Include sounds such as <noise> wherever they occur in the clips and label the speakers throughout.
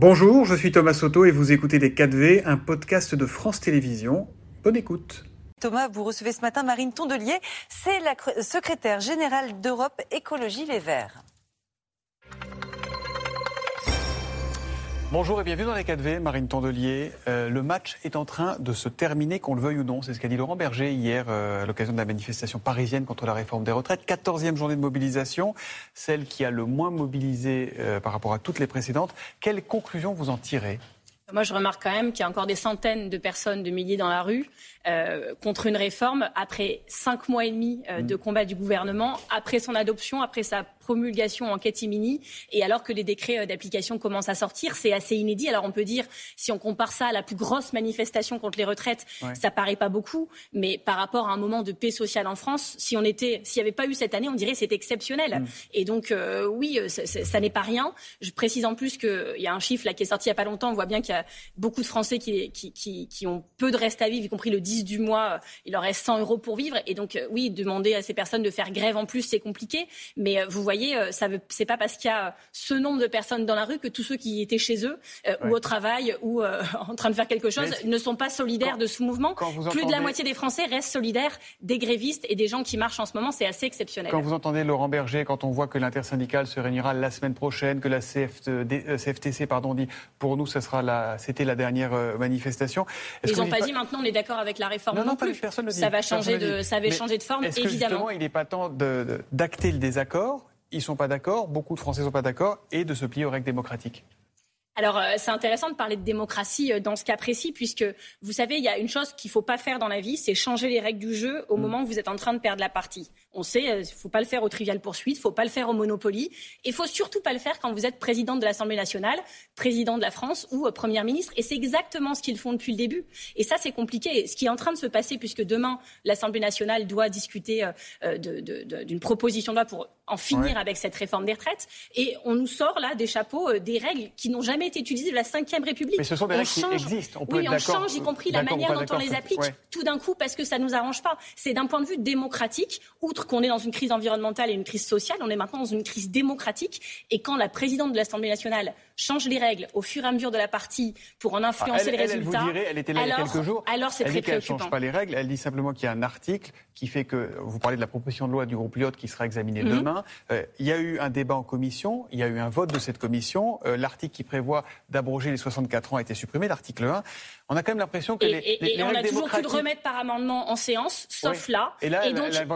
Speaker 1: Bonjour, je suis Thomas Soto et vous écoutez Les 4V, un podcast de France Télévisions. Bonne écoute.
Speaker 2: Thomas, vous recevez ce matin Marine Tondelier, c'est la secrétaire générale d'Europe Écologie Les Verts.
Speaker 1: Bonjour et bienvenue dans les 4V, Marine Tondelier. Euh, le match est en train de se terminer, qu'on le veuille ou non. C'est ce qu'a dit Laurent Berger hier euh, à l'occasion de la manifestation parisienne contre la réforme des retraites. 14e journée de mobilisation, celle qui a le moins mobilisé euh, par rapport à toutes les précédentes. Quelles conclusions vous en tirez?
Speaker 3: Moi, je remarque quand même qu'il y a encore des centaines de personnes, de milliers dans la rue contre une réforme après cinq mois et demi de mmh. combat du gouvernement, après son adoption, après sa promulgation en catimini, et alors que les décrets euh, d'application commencent à sortir, c'est assez inédit. Alors on peut dire, si on compare ça à la plus grosse manifestation contre les retraites, ça paraît pas beaucoup, mais par rapport à un moment de paix sociale en France, si on était, s'il n'y avait pas eu cette année, on dirait c'est exceptionnel. Mm. Et donc euh, oui, euh, ça n'est pas rien. Je précise en plus qu'il y a un chiffre là qui est sorti il y a pas longtemps. On voit bien qu'il y a beaucoup de Français qui, qui, qui, qui, ont peu de reste à vivre, y compris le 10 du mois. Il leur reste 100 euros pour vivre. Et donc oui, demander à ces personnes de faire grève en plus, c'est compliqué. Mais vous voyez euh, ce n'est pas parce qu'il y a ce nombre de personnes dans la rue que tous ceux qui étaient chez eux euh, ou au travail ou euh, <laughs> en train de faire quelque chose ne sont pas solidaires de ce mouvement. Plus de la moitié des Français restent solidaires des grévistes et des gens qui marchent en ce moment. C'est assez exceptionnel.
Speaker 1: Quand vous entendez Laurent Berger, quand on voit que l'intersyndicale se réunira la semaine prochaine, que la CFTC pardon, dit pour nous, ça sera la, c'était la dernière manifestation.
Speaker 3: Ils n'ont pas dit maintenant on est d'accord avec la réforme non, plus. Ça va changer de, ça va changer de forme, évidemment.
Speaker 1: il n'est pas temps d'acter le désaccord? Ils ne sont pas d'accord, beaucoup de Français ne sont pas d'accord, et de se plier aux règles démocratiques
Speaker 3: alors, euh, c'est intéressant de parler de démocratie euh, dans ce cas précis, puisque vous savez, il y a une chose qu'il ne faut pas faire dans la vie, c'est changer les règles du jeu au mm. moment où vous êtes en train de perdre la partie. On sait, il euh, ne faut pas le faire au trivial poursuite, il ne faut pas le faire au Monopoly, et il faut surtout pas le faire quand vous êtes présidente de l'Assemblée nationale, président de la France ou première ministre. Et c'est exactement ce qu'ils font depuis le début. Et ça, c'est compliqué. Ce qui est en train de se passer, puisque demain, l'Assemblée nationale doit discuter d'une proposition de loi pour en finir avec cette réforme des retraites, et on nous sort là des chapeaux, des règles qui n'ont jamais été utilisées de la Ve République.
Speaker 1: Mais ce sont des règles qui existent.
Speaker 3: On oui, on change, y compris la manière dont on les applique, tout d'un coup, parce que ça ne nous arrange pas. C'est d'un point de vue démocratique, outre qu'on est dans une crise environnementale et une crise sociale, on est maintenant dans une crise démocratique. Et quand la présidente de l'Assemblée nationale change les règles au fur et à mesure de la partie pour en influencer
Speaker 1: ah,
Speaker 3: les résultats.
Speaker 1: Elle, vous elle était là il y a quelques jours.
Speaker 3: Alors c'est très
Speaker 1: ne change pas les règles. Elle dit simplement qu'il y a un article qui fait que vous parlez de la proposition de loi du groupe Lyot qui sera examinée mhm. demain. Euh, il y a eu un débat en commission, il y a eu un vote de cette commission. Euh, l'article qui prévoit d'abroger les 64 ans a été supprimé, l'article 1. On a quand même l'impression que
Speaker 3: les,
Speaker 1: et,
Speaker 3: on a toujours pu le remettre par amendement en séance, sauf là.
Speaker 1: Et là, donc, elle,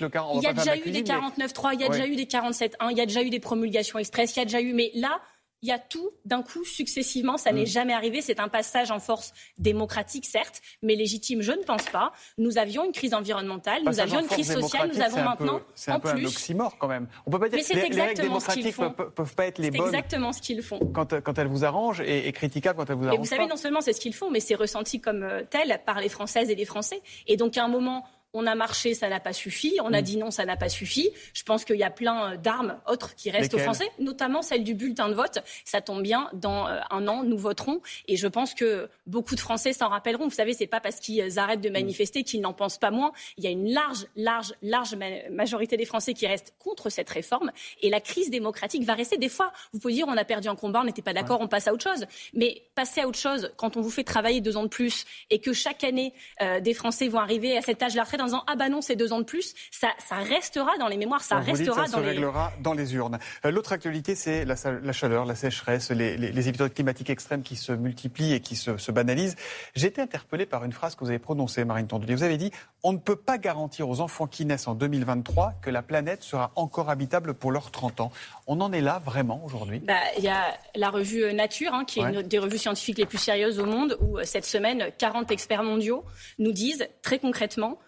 Speaker 1: l'article 40.
Speaker 3: Il y a déjà eu des 49.3, il y a déjà eu des 47.1, il y a déjà eu des promulgations express, il y a déjà eu. Mais là, il y a tout d'un coup successivement. Ça n'est mm. jamais arrivé. C'est un passage en force démocratique, certes, mais légitime, je ne pense pas. Nous avions une crise environnementale, nous avions une crise sociale, nous avons maintenant.
Speaker 1: C'est un peu un oxymore quand même.
Speaker 3: On peut pas dire
Speaker 1: que les, règles démocratiques ne peuvent, pas être les bonnes.
Speaker 3: C'est exactement ce qu'ils font.
Speaker 1: Quand, quand, elles vous arrangent et, critiquables quand elles vous arrangent. Et
Speaker 3: vous savez, non seulement c'est ce qu'ils font, mais c'est ressenti comme euh, tel par les Françaises et les Français. Et donc à un moment on a marché, ça n'a pas suffi. On a mm. dit non, ça n'a pas suffi. Je pense qu'il y a plein euh, d'armes autres qui restent aux Français, notamment celle du bulletin de vote. Ça tombe bien, dans euh, un an, nous voterons. Et je pense que beaucoup de Français s'en rappelleront. Vous savez, c'est pas parce qu'ils arrêtent de mm. manifester qu'ils n'en pensent pas moins. Il y a une large, large, large majorité des Français qui restent contre cette réforme. Et la crise démocratique va rester. Des fois, vous pouvez dire, on a perdu un combat, on n'était pas d'accord, on passe à autre chose. Mais passer à autre chose, quand on vous fait travailler deux ans de plus et que chaque année, euh, des Français vont arriver à cet âge de la retraite en disant ah bah non c'est deux ans de plus, ça, ça restera dans les mémoires, ça restera
Speaker 1: ça
Speaker 3: dans
Speaker 1: se réglera dans les urnes. Euh, l'autre actualité c'est la, la, chaleur, la sécheresse, les, les, épisodes climatiques extrêmes qui se multiplient et qui se, se banalisent. J'ai été interpellé par une phrase que vous avez prononcée, Marine Tondelier. Vous avez dit on ne peut pas garantir aux enfants qui naissent en 2023 que la planète sera encore habitable pour leurs 30 ans. On en est là vraiment aujourd'hui?
Speaker 3: Bah, Il y a la revue Nature, hein, qui est une des revues scientifiques les plus sérieuses au monde, où cette semaine, 40 experts mondiaux nous disent très concrètement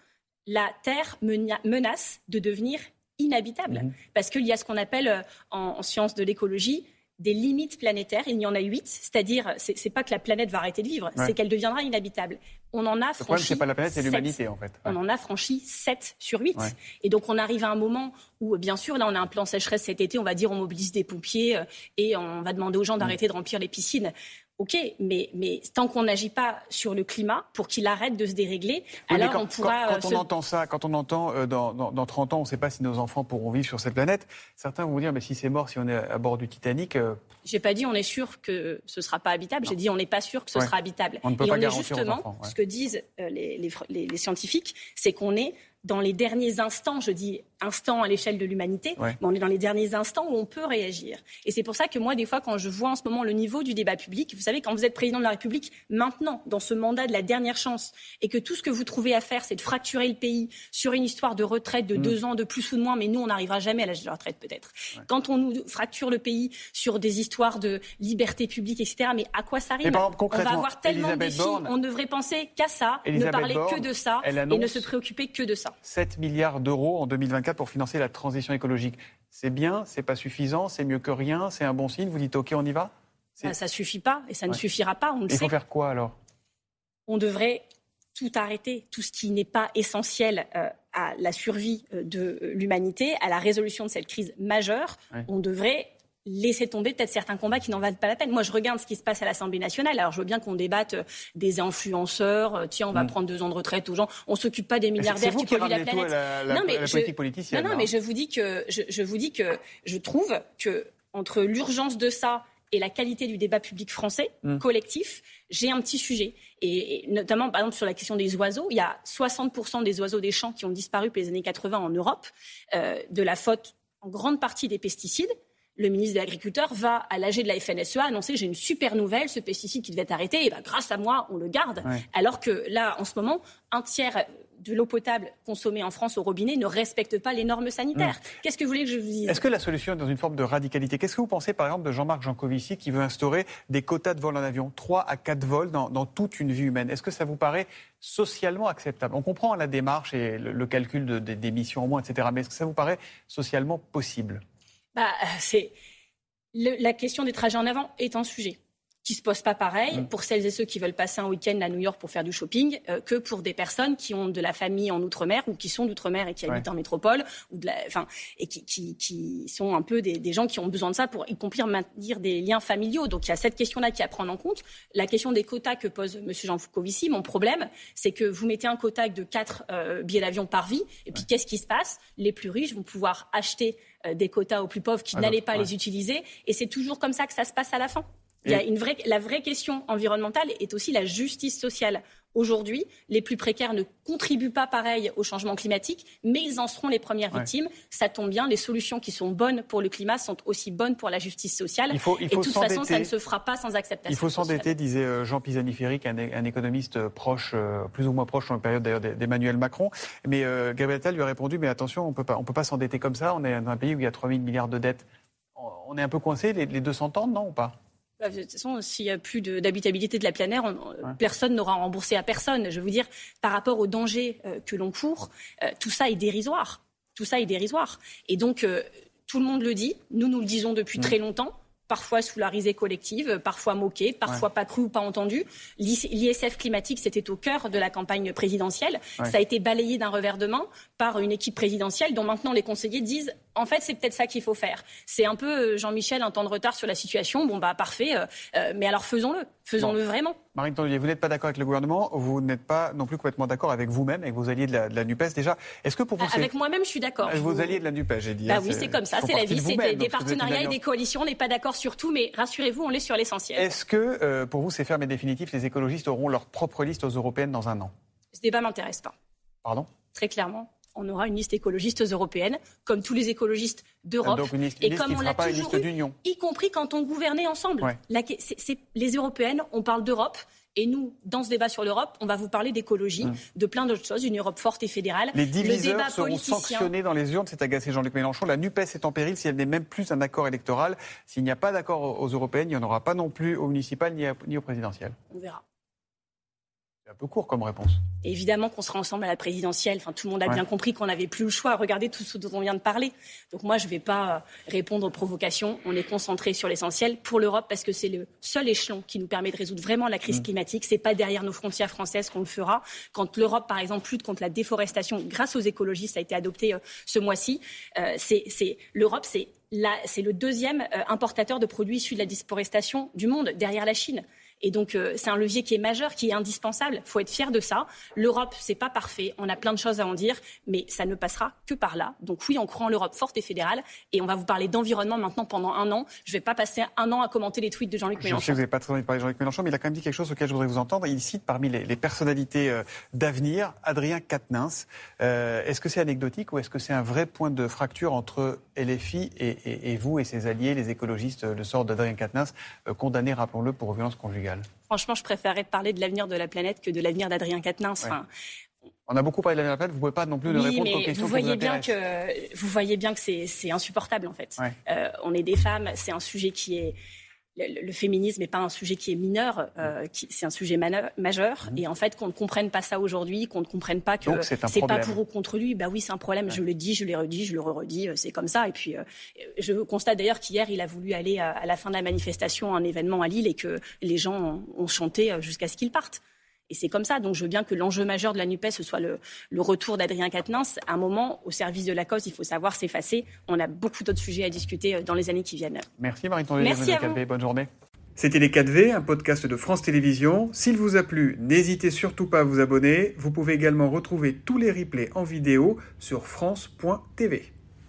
Speaker 3: la Terre menace de devenir inhabitable. Mhm. Parce qu'il y a ce qu'on appelle euh, en, sciences de l'écologie des limites planétaires. Il y en a huit, c'est-à-dire, c'est pas que la planète va arrêter de vivre, c'est qu'elle deviendra inhabitable. On en a franchi.
Speaker 1: c'est pas la planète, c'est l'humanité en fait.
Speaker 3: On en a franchi 7 sur 8. Et donc on arrive à un moment où, bien sûr, là on a un plan sécheresse cet été, on va dire on mobilise des pompiers euh, et on va demander aux gens d'arrêter de remplir les piscines Ok, mais, mais tant qu'on n'agit pas sur le climat pour qu'il arrête de se dérégler, alors on pourra.
Speaker 1: Quand, on entend ça, quand on entend dans, dans, dans, 30 ans, on ne sait pas si nos enfants pourront vivre sur cette planète, certains vont vous dire mais si c'est mort, si on est à bord du Titanic.
Speaker 3: J'ai pas dit on est sûr que ce sera pas habitable. J'ai dit on n'est pas sûr que ce sera habitable.
Speaker 1: On ne peut
Speaker 3: Et
Speaker 1: pas
Speaker 3: on est justement
Speaker 1: enfants, ouais.
Speaker 3: ce que disent les, les, les, les scientifiques, c'est qu'on est dans les derniers instants, je dis instants à l'échelle de l'humanité,
Speaker 1: Ouais.
Speaker 3: mais on est dans les derniers instants où on peut réagir. Et c'est pour ça que moi, des fois, quand je vois en ce moment le niveau du débat public, vous savez, quand vous êtes président de la République, maintenant, dans ce mandat de la dernière chance, et que tout ce que vous trouvez à faire, c'est de fracturer le pays sur une histoire de retraite de deux ans, de plus ou de moins, mais nous, on n'arrivera jamais à l'âge de la retraite, peut-être. Quand on nous fracture le pays sur des histoires de liberté publique, etc., mais à quoi ça rime?
Speaker 1: exemple,
Speaker 3: On va avoir tellement de défis,
Speaker 1: Borne-
Speaker 3: on devrait penser qu'à ça,
Speaker 1: Elisabeth
Speaker 3: ne parler que de ça, et ne se préoccuper que de ça.
Speaker 1: 7 milliards d'euros en 2024 pour financer la transition écologique. C'est bien, c'est pas suffisant, c'est mieux que rien, c'est un bon signe. Vous dites OK, on y va? C'est-
Speaker 3: Ça, suffit pas et ça ne suffira pas, on le
Speaker 1: Il
Speaker 3: sait.
Speaker 1: faut faire quoi alors?
Speaker 3: On devrait tout arrêter, tout ce qui n'est pas essentiel euh, à la survie euh, de l'humanité, à la résolution de cette crise majeure.
Speaker 1: Ouais.
Speaker 3: On devrait laisser tomber peut-être certains combats qui n'en valent pas la peine. Moi, je regarde ce qui se passe à l'Assemblée nationale. Alors, je veux bien qu'on débatte euh, des influenceurs. euh, tiens, on va
Speaker 1: Mm.
Speaker 3: prendre deux ans de retraite aux gens. On s'occupe pas des milliardaires qui
Speaker 1: qui
Speaker 3: polluent la planète.
Speaker 1: la, la-
Speaker 3: Non, mais
Speaker 1: la
Speaker 3: je-
Speaker 1: politique politicienne.
Speaker 3: Non, non, mais je vous dis que je, je vous dis que je trouve que entre l'urgence de ça et la qualité du débat public français
Speaker 1: Mm.
Speaker 3: collectif, j'ai un petit sujet. Et, et notamment, par exemple, sur la question des oiseaux, il y a 60% des oiseaux des champs qui ont disparu depuis les années 80 en Europe, euh, de la faute en grande partie des pesticides. Le ministre de l'Agriculture va à l'AG de la FNSEA annoncer j'ai une super nouvelle, ce pesticide qui devait être arrêté, et ben, grâce à moi, on le garde.
Speaker 1: Ouais.
Speaker 3: Alors que là, en ce moment, un tiers de l'eau potable consommée en France au robinet ne respecte pas les normes sanitaires. Qu'est-ce que vous voulez que je vous dise?
Speaker 1: Est-ce que la solution est dans une forme de radicalité? Qu'est-ce que vous pensez par exemple de Jean-Marc Jancovici qui veut instaurer des quotas de vol en avion 3 à 4 vols dans, dans toute une vie humaine? Est-ce que ça vous paraît socialement acceptable? On comprend la démarche et le, le calcul de- des- des émissions en moins, etc. Mais est-ce que ça vous paraît socialement possible?
Speaker 3: Bah, euh, c'est la question des trajets en avant est un sujet qui se pose pas pareil
Speaker 1: Mm.
Speaker 3: pour celles et ceux qui veulent passer un week-end à New York pour faire du shopping euh, que pour des personnes qui ont de la famille en outre-mer ou qui sont d'outre-mer et qui habitent en métropole ou de la, enfin, et qui, qui, qui sont un peu des, des gens qui ont besoin de ça pour y compris maintenir des liens familiaux. Donc il y a cette question-là qui est à prendre en compte. La question des quotas que pose M. Jean Foucault-Vici, mon problème, c'est que vous mettez un quota de 4 billets d'avion par vie et puis qu'est-ce qui se passe? Les plus riches vont pouvoir acheter euh, des quotas aux plus pauvres qui n'allaient pas
Speaker 1: ouais.
Speaker 3: les utiliser et c'est toujours comme ça que ça se passe à la fin. Il y a
Speaker 1: Et-
Speaker 3: une vraie, la vraie question environnementale est aussi la justice sociale. Aujourd'hui, les plus précaires ne contribuent pas pareil au changement climatique, mais ils en seront les premières
Speaker 1: Ouais.
Speaker 3: victimes. Ça tombe bien, les solutions qui sont bonnes pour le climat sont aussi bonnes pour la justice sociale.
Speaker 1: Il faut, il
Speaker 3: et de toute façon, ça ne se fera pas sans acceptation.
Speaker 1: Il faut s'endetter, disait euh, Jean Pisani-Ferry, un, un économiste euh, proche, euh, plus ou moins proche dans la période d'ailleurs d'Emmanuel Macron. Mais euh, Gabriel Attal lui a répondu, mais attention, on on peut pas s'endetter comme ça. On est dans un pays où il y a 3 000 milliards de dettes. On est un peu coincé, les, les deux s'entendent, non ou pas?
Speaker 3: De toute façon, s'il n'y a plus d'habitabilité de, la planète, on- personne n'aura remboursé à personne. Je veux dire, par rapport aux dangers euh, que l'on court, euh, tout ça est dérisoire. Tout ça est dérisoire. Et donc, euh, tout le monde le dit. Nous, nous le disons depuis très longtemps. Parfois sous la risée collective, parfois moqué, parfois pas cru ou pas entendu. L'IS- L'ISF climatique, c'était au cœur de la campagne présidentielle.
Speaker 1: Ouais.
Speaker 3: Ça a été balayé d'un revers de main par une équipe présidentielle dont maintenant les conseillers disent en fait, c'est peut-être ça qu'il faut faire. C'est un peu, euh, Jean-Michel, un temps de retard sur la situation. Bon, bah, parfait. euh, euh, mais alors, faisons-le. Faisons-le vraiment.
Speaker 1: Marine Tondelier, vous n'êtes pas d'accord avec le gouvernement, vous n'êtes pas non plus complètement d'accord avec vous-même, avec vos alliés de la, de la NUPES. Déjà, est-ce que pour vous, c'est-
Speaker 3: Avec moi-même, je suis d'accord.
Speaker 1: avec vos alliés de la NUPES, j'ai dit.
Speaker 3: Bah
Speaker 1: hein,
Speaker 3: oui, c'est comme ça, c'est la vie, c'est des, partenariats et des coalitions. On n'est pas d'accord sur tout, mais rassurez-vous, on est sur l'essentiel.
Speaker 1: Est-ce que, euh, pour vous, c'est ferme et définitif, les écologistes auront leur propre liste aux européennes dans un an?
Speaker 3: Ce débat m'intéresse pas.
Speaker 1: Pardon?
Speaker 3: Très clairement, on aura une liste écologiste européenne, comme tous les écologistes d'Europe.
Speaker 1: Donc une liste,
Speaker 3: et comme on l'a
Speaker 1: sera pas une
Speaker 3: toujours
Speaker 1: liste
Speaker 3: eu,
Speaker 1: d'union.
Speaker 3: y compris quand on gouvernait ensemble.
Speaker 1: Ouais.
Speaker 3: La- les européennes, on parle d'Europe. Et nous, dans ce débat sur l'Europe, on va vous parler d'écologie, de plein d'autres choses, une Europe forte et fédérale.
Speaker 1: Les
Speaker 3: le
Speaker 1: diviseurs
Speaker 3: débat
Speaker 1: seront
Speaker 3: politicien,
Speaker 1: sanctionnés dans les urnes, c'est agacé Jean-Luc Mélenchon. La NUPES est en péril si elle n'est même plus un accord électoral. S'il n'y a pas d'accord aux aux européennes, il n'y en aura pas non plus au municipal ni, à- ni au présidentiel.
Speaker 3: on verra.
Speaker 1: Un peu court comme réponse.
Speaker 3: Évidemment qu'on sera ensemble à la présidentielle. Enfin, tout le monde a
Speaker 1: Ouais.
Speaker 3: bien compris qu'on n'avait plus le choix. Regardez tout ce dont on vient de parler. Donc moi, je ne vais pas euh, répondre aux provocations. On est concentré sur l'essentiel pour l'Europe parce que c'est le seul échelon qui nous permet de résoudre vraiment la crise climatique. C'est pas derrière nos frontières françaises qu'on le fera. Quand l'Europe, par exemple, lutte contre la déforestation grâce aux écologistes, ça a été adopté euh, ce mois-ci. euh, c'est, l'Europe, c'est c'est le deuxième euh, importateur de produits issus de la déforestation du monde, derrière la Chine. Et donc, euh, c'est un levier qui est majeur, qui est indispensable. Il faut être fier de ça. L'Europe, c'est pas parfait. On a plein de choses à en dire, mais ça ne passera que par là. Donc oui, on croit en l'Europe forte et fédérale. Et on va vous parler d'environnement maintenant pendant un an. Je ne vais pas passer un an à commenter les tweets de Jean-Luc Mélenchon.
Speaker 1: Je sais que vous n'avez pas très envie de parler de Jean-Luc Mélenchon, mais il a quand même dit quelque chose auquel je voudrais vous entendre. Il cite parmi les, personnalités euh, d'avenir Adrien Quatennens. Euh, est-ce que c'est anecdotique ou est-ce que c'est un vrai point de fracture entre LFI et, vous et ses alliés, les écologistes, le sort d'Adrien Quatennens, condamné, rappelons-le, pour violence conjugale?
Speaker 3: Franchement, je préférerais parler de l'avenir de la planète que de l'avenir d'Adrien Quatennens.
Speaker 1: on a beaucoup parlé de l'avenir de la planète, vous ne pouvez pas non plus répondre aux questions
Speaker 3: vous voyez
Speaker 1: vous
Speaker 3: bien que Vous voyez bien que c'est insupportable, en fait. Euh, on est des femmes, c'est un sujet qui est le, féminisme n'est pas un sujet qui est mineur, euh, c'est un sujet majeur. Mmh. Et en fait, qu'on ne comprenne pas ça aujourd'hui, qu'on ne comprenne pas que c'est pas pour ou contre lui, bah oui, c'est un problème. Je le dis, je l'ai redit, je le redis, euh, c'est comme ça. Et puis, euh, je constate d'ailleurs qu'hier, il a voulu aller à, la fin de la manifestation à un événement à Lille et que les gens ont chanté jusqu'à ce qu'il parte. Et c'est comme ça. Donc je veux bien que l'enjeu majeur de la NUPES, ce soit le, retour d'Adrien Quatennens. À un moment, au service de la cause, il faut savoir s'effacer. On a beaucoup d'autres sujets à discuter euh, dans les années qui viennent.
Speaker 1: Merci Marie Merci à vous. Bonne journée. C'était Les 4V, un podcast de France Télévisions. S'il vous a plu, n'hésitez surtout pas à vous abonner. Vous pouvez également retrouver tous les replays en vidéo sur France.tv.